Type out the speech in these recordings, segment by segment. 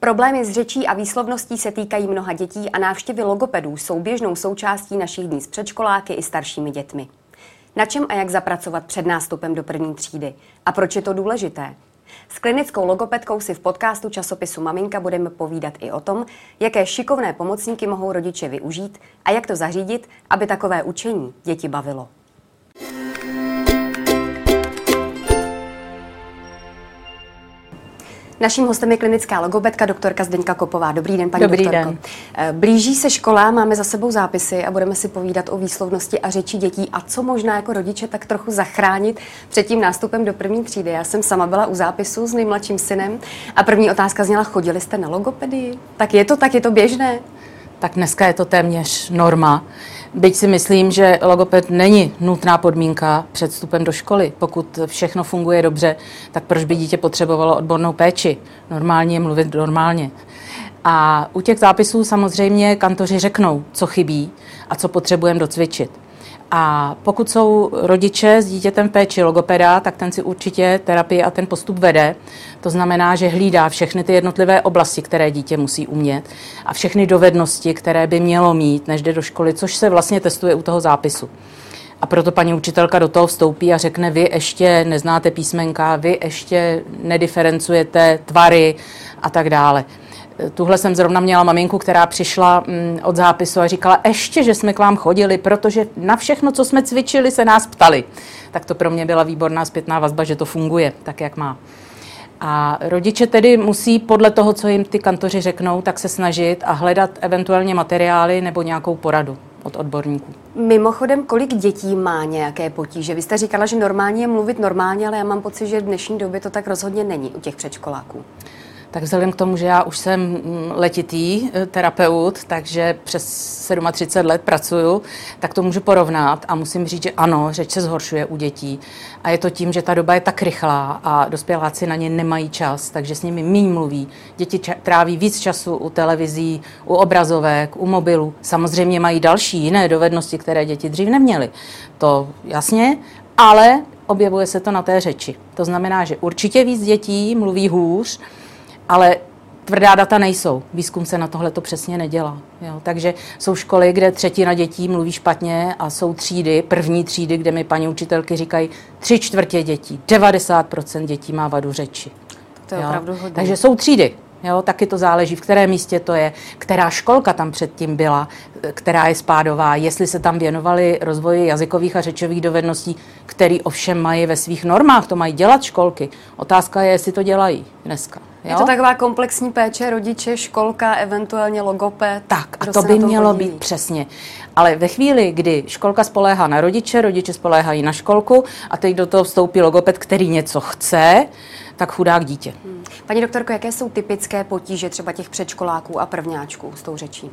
Problémy s řečí a výslovností se týkají mnoha dětí a návštěvy logopedů jsou běžnou součástí našich dní s předškoláky i staršími dětmi. Na čem a jak zapracovat před nástupem do první třídy? A proč je to důležité? S klinickou logopedkou si v podcastu časopisu Maminka budeme povídat i o tom, jaké šikovné pomocníky mohou rodiče využít a jak to zařídit, aby takové učení děti bavilo. Naším hostem je klinická logopedka doktorka Zdeňka Kopová. Dobrý den, paní Dobrý doktorko. Den. Eh, blíží se škola, máme za sebou zápisy a budeme si povídat o výslovnosti a řeči dětí a co možná jako rodiče tak trochu zachránit před tím nástupem do první třídy. Já jsem sama byla u zápisu s nejmladším synem a první otázka zněla, chodili jste na logopedii? Tak je to tak, je to běžné? Tak dneska je to téměř norma. Byť si myslím, že logoped není nutná podmínka před vstupem do školy. Pokud všechno funguje dobře, tak proč by dítě potřebovalo odbornou péči? Normálně je mluvit normálně. A u těch zápisů samozřejmě kantoři řeknou, co chybí a co potřebujeme docvičit. A pokud jsou rodiče s dítětem v péči logopeda, tak ten si určitě terapii a ten postup vede. To znamená, že hlídá všechny ty jednotlivé oblasti, které dítě musí umět a všechny dovednosti, které by mělo mít, než jde do školy, což se vlastně testuje u toho zápisu. A proto paní učitelka do toho vstoupí a řekne, vy ještě neznáte písmenka, vy ještě nediferencujete tvary a tak dále. Tuhle jsem zrovna měla maminku, která přišla mm, od zápisu a říkala, ještě, že jsme k vám chodili, protože na všechno, co jsme cvičili, se nás ptali. Tak to pro mě byla výborná zpětná vazba, že to funguje tak, jak má. A rodiče tedy musí podle toho, co jim ty kantoři řeknou, tak se snažit a hledat eventuálně materiály nebo nějakou poradu od odborníků. Mimochodem, kolik dětí má nějaké potíže? Vy jste říkala, že normálně je mluvit normálně, ale já mám pocit, že v dnešní době to tak rozhodně není u těch předškoláků. Tak vzhledem k tomu, že já už jsem mm, letitý eh, terapeut, takže přes 37 let pracuju, tak to můžu porovnat a musím říct, že ano, řeč se zhoršuje u dětí. A je to tím, že ta doba je tak rychlá a dospěláci na ně nemají čas, takže s nimi méně mluví. Děti tráví víc času u televizí, u obrazovek, u mobilu. Samozřejmě mají další jiné dovednosti, které děti dřív neměly. To jasně, ale objevuje se to na té řeči. To znamená, že určitě víc dětí mluví hůř, ale tvrdá data nejsou. Výzkum se na tohle to přesně nedělá. Jo. Takže jsou školy, kde třetina dětí mluví špatně a jsou třídy, první třídy, kde mi paní učitelky říkají tři čtvrtě dětí, 90% dětí má vadu řeči. To je jo. opravdu hodně. Takže jsou třídy. Jo, taky to záleží, v kterém místě to je, která školka tam předtím byla, která je spádová, jestli se tam věnovali rozvoji jazykových a řečových dovedností, který ovšem mají ve svých normách, to mají dělat školky. Otázka je, jestli to dělají dneska. Jo? Je to taková komplexní péče, rodiče, školka, eventuálně logoped. Tak, a to by mělo podílí. být přesně. Ale ve chvíli, kdy školka spoléhá na rodiče, rodiče spoléhají na školku a teď do toho vstoupí logoped, který něco chce, tak chudák dítě. Hmm. Paní doktorko, jaké jsou typické potíže třeba těch předškoláků a prvňáčků s tou řečí?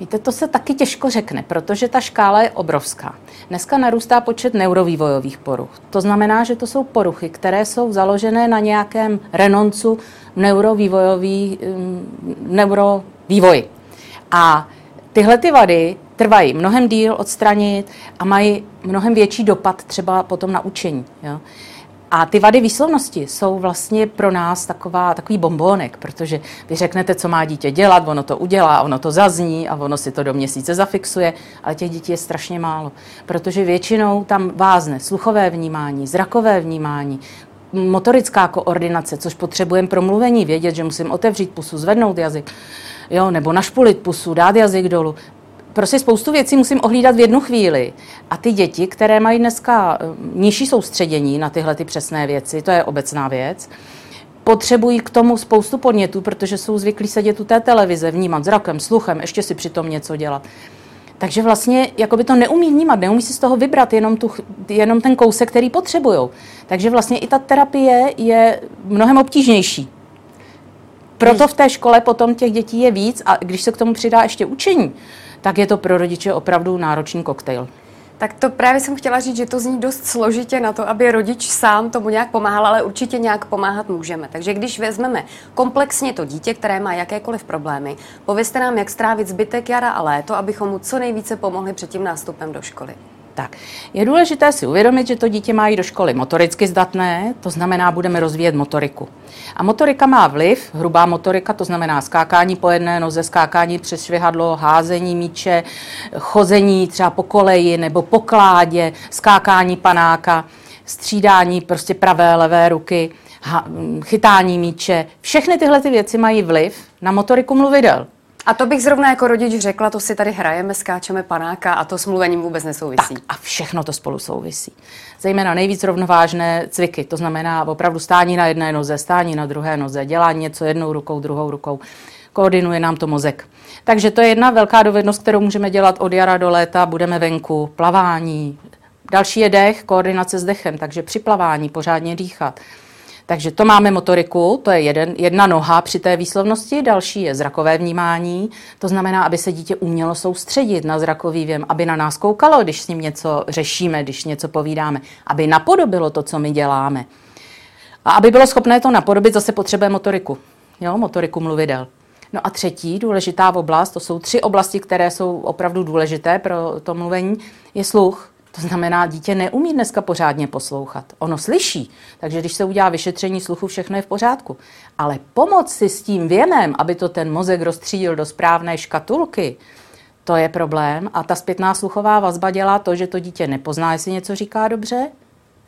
Víte, to se taky těžko řekne, protože ta škála je obrovská. Dneska narůstá počet neurovývojových poruch. To znamená, že to jsou poruchy, které jsou založené na nějakém renoncu neurovývojový, um, neurovývoji. A tyhle ty vady trvají mnohem díl odstranit a mají mnohem větší dopad třeba potom na učení. Jo? A ty vady výslovnosti jsou vlastně pro nás taková, takový bombónek, protože vy řeknete, co má dítě dělat, ono to udělá, ono to zazní a ono si to do měsíce zafixuje, ale těch dětí je strašně málo, protože většinou tam vázne sluchové vnímání, zrakové vnímání, motorická koordinace, což potřebujeme pro mluvení, vědět, že musím otevřít pusu, zvednout jazyk, jo, nebo našpulit pusu, dát jazyk dolů prostě spoustu věcí musím ohlídat v jednu chvíli. A ty děti, které mají dneska eh, nižší soustředění na tyhle ty přesné věci, to je obecná věc, potřebují k tomu spoustu podnětů, protože jsou zvyklí sedět u té televize, vnímat zrakem, sluchem, ještě si přitom něco dělat. Takže vlastně jako by to neumí vnímat, neumí si z toho vybrat jenom, tu, jenom ten kousek, který potřebují. Takže vlastně i ta terapie je mnohem obtížnější. Proto v té škole potom těch dětí je víc a když se k tomu přidá ještě učení, tak je to pro rodiče opravdu náročný koktejl. Tak to právě jsem chtěla říct, že to zní dost složitě na to, aby rodič sám tomu nějak pomáhal, ale určitě nějak pomáhat můžeme. Takže když vezmeme komplexně to dítě, které má jakékoliv problémy, povězte nám, jak strávit zbytek jara a léto, abychom mu co nejvíce pomohli před tím nástupem do školy. Tak, je důležité si uvědomit, že to dítě má jít do školy motoricky zdatné, to znamená, budeme rozvíjet motoriku. A motorika má vliv, hrubá motorika, to znamená skákání po jedné noze, skákání přes švihadlo, házení míče, chození třeba po koleji nebo po kládě, skákání panáka, střídání prostě pravé, levé ruky, chytání míče. Všechny tyhle ty věci mají vliv na motoriku mluvidel. A to bych zrovna jako rodič řekla, to si tady hrajeme, skáčeme panáka a to s mluvením vůbec nesouvisí. Tak a všechno to spolu souvisí. Zejména nejvíc rovnovážné cviky, to znamená opravdu stání na jedné noze, stání na druhé noze, dělání něco jednou rukou, druhou rukou. Koordinuje nám to mozek. Takže to je jedna velká dovednost, kterou můžeme dělat od jara do léta. Budeme venku, plavání. Další je dech, koordinace s dechem, takže při plavání pořádně dýchat. Takže to máme motoriku, to je jeden, jedna noha při té výslovnosti, další je zrakové vnímání, to znamená, aby se dítě umělo soustředit na zrakový věm, aby na nás koukalo, když s ním něco řešíme, když něco povídáme, aby napodobilo to, co my děláme. A aby bylo schopné to napodobit, zase potřebuje motoriku. Jo, motoriku mluvidel. No a třetí důležitá oblast, to jsou tři oblasti, které jsou opravdu důležité pro to mluvení, je sluch. To znamená, dítě neumí dneska pořádně poslouchat. Ono slyší, takže když se udělá vyšetření sluchu, všechno je v pořádku. Ale pomoc si s tím věmem, aby to ten mozek rozstřídil do správné škatulky, to je problém. A ta zpětná sluchová vazba dělá to, že to dítě nepozná, jestli něco říká dobře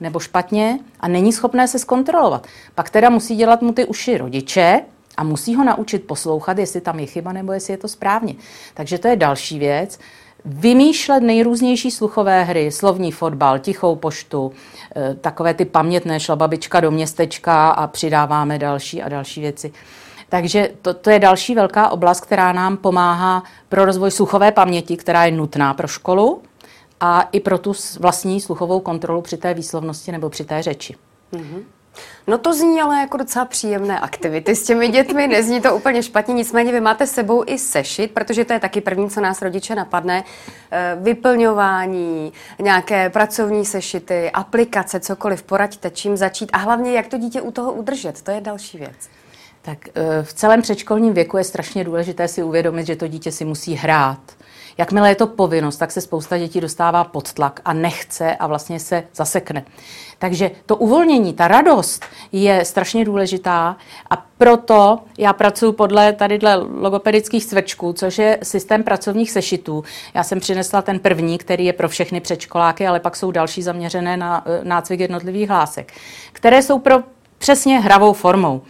nebo špatně a není schopné se zkontrolovat. Pak teda musí dělat mu ty uši rodiče, a musí ho naučit poslouchat, jestli tam je chyba nebo jestli je to správně. Takže to je další věc vymýšlet nejrůznější sluchové hry, slovní fotbal, tichou poštu, eh, takové ty pamětné, šla babička do městečka a přidáváme další a další věci. Takže to, to je další velká oblast, která nám pomáhá pro rozvoj sluchové paměti, která je nutná pro školu a i pro tu vlastní sluchovou kontrolu při té výslovnosti nebo při té řeči. Mm-hmm. No to zní ale jako docela příjemné aktivity s těmi dětmi, nezní to úplně špatně, nicméně vy máte sebou i sešit, protože to je taky první, co nás rodiče napadne, eh, vyplňování, nějaké pracovní sešity, aplikace, cokoliv, poraďte, čím začít a hlavně, jak to dítě u toho udržet, to je další věc. Tak eh, v celém předškolním věku je strašně důležité si uvědomit, že to dítě si musí hrát Jakmile je to povinnost, tak se spousta dětí dostává pod tlak a nechce a vlastně se zasekne. Takže to uvolnění, ta radost je strašně důležitá a proto já pracuji podle tady logopedických cvrčků, což je systém pracovních sešitů. Já jsem přinesla ten první, který je pro všechny předškoláky, ale pak jsou další zaměřené na eh, nácvik jednotlivých hlásek, které jsou pro přesně hravou formou.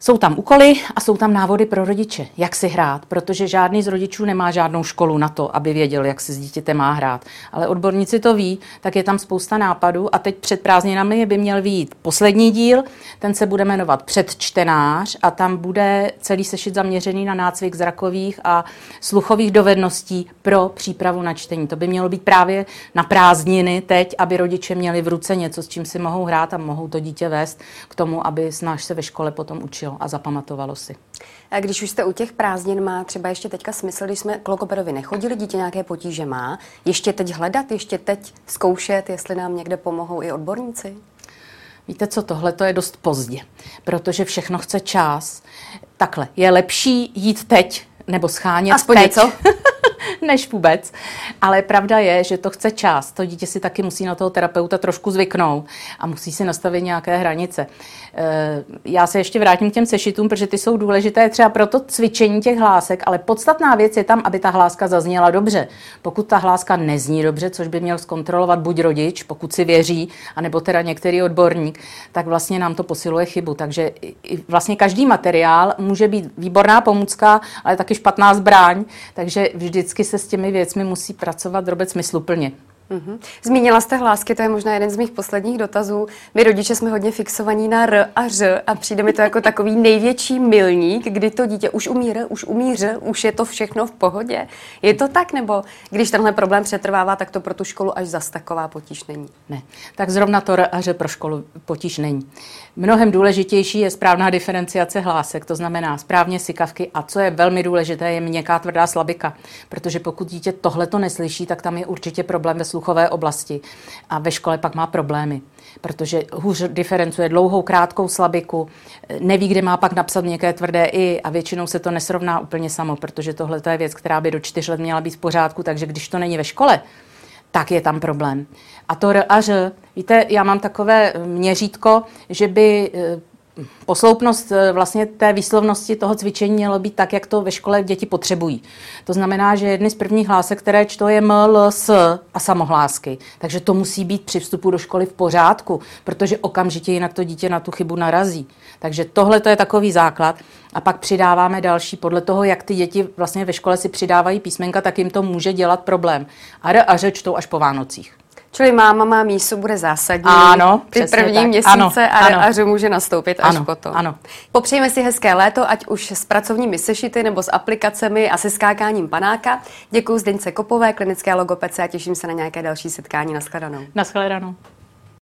Jsou tam úkoly a jsou tam návody pro rodiče, jak si hrát, protože žádný z rodičů nemá žádnou školu na to, aby věděl, jak se s dítětem má hrát. Ale odborníci to ví, tak je tam spousta nápadů a teď před prázdninami by měl výjít poslední díl, ten se bude jmenovat Předčtenář a tam bude celý sešit zaměřený na nácvik zrakových a sluchových dovedností pro přípravu na čtení. To by mělo být právě na prázdniny teď, aby rodiče měli v ruce něco, s čím si mohou hrát a mohou to dítě vést k tomu, aby snáš se ve škole potom učil naučilo a zapamatovalo si. A když už jste u těch prázdnin, má třeba ještě teďka smysl, když jsme k logopedovi nechodili, dítě nějaké potíže má, ještě teď hledat, ještě teď zkoušet, jestli nám někde pomohou i odborníci? Víte co, tohle to je dost pozdě, protože všechno chce čas. Takhle, je lepší jít teď nebo schánět Aspoň teď. něco. než vůbec. Ale pravda je, že to chce čas. To dítě si taky musí na toho terapeuta trošku zvyknout a musí si nastavit nějaké hranice. Eh, já se ještě vrátím k těm sešitům, protože ty jsou důležité třeba pro to cvičení těch hlásek, ale podstatná věc je tam, aby ta hláska zazněla dobře. Pokud ta hláska nezní dobře, což by měl zkontrolovat buď rodič, pokud si věří, anebo teda některý odborník, tak vlastně nám to posiluje chybu. Takže vlastně každý materiál může být výborná pomůcka, ale taky špatná zbraň, takže vždycky se s těmi věcmi musí pracovat drobec smysluplně. Mm-hmm. Zmínila jste hlásky, to je možná jeden z mých posledních dotazů. My rodiče jsme hodně fixovaní na R a Ř a přijde mi to jako takový největší milník, kdy to dítě už umí R, už umí Ř, už je to všechno v pohodě. Je to tak, nebo když tenhle problém přetrvává, tak to pro tu školu až zas taková potíž není? Ne, tak zrovna to R a Ř pro školu potíž není. Mnohem důležitější je správná diferenciace hlásek, to znamená správně sykavky a co je velmi důležité, je měkká tvrdá slabika, protože pokud dítě tohle to neslyší, tak tam je určitě problém ve sluchové oblasti a ve škole pak má problémy, protože hůř diferencuje dlouhou, krátkou slabiku, neví, kde má pak napsat měkké tvrdé i a většinou se to nesrovná úplně samo, protože tohle je věc, která by do čtyř let měla být v pořádku, takže když to není ve škole, tak je tam problém. A to R a Ř, víte, já mám takové měřítko, že by eh, posloupnost eh, vlastně té výslovnosti toho cvičení mělo být tak, jak to ve škole děti potřebují. To znamená, že jedny z prvních hlásek, které čtou, je M, L, S a samohlásky. Takže to musí být při vstupu do školy v pořádku, protože okamžitě jinak to dítě na tu chybu narazí. Takže tohle to je takový základ. A pak přidáváme další, podle toho, jak ty děti vlastně ve škole si přidávají písmenka, tak jim to může dělat problém. A a řeč čtou až po Vánocích. Čili máma má mísu bude zásadní. Ano, Ty první tak. měsíce ano, a ano. ařu může nastoupit až ano, potom. Ano. Popřejme si hezké léto, ať už s pracovními sešity nebo s aplikacemi a se skákáním panáka. Děkuji Zdeňce Kopové, klinické logopece a těším se na nějaké další setkání. Naschledanou. Naschledanou.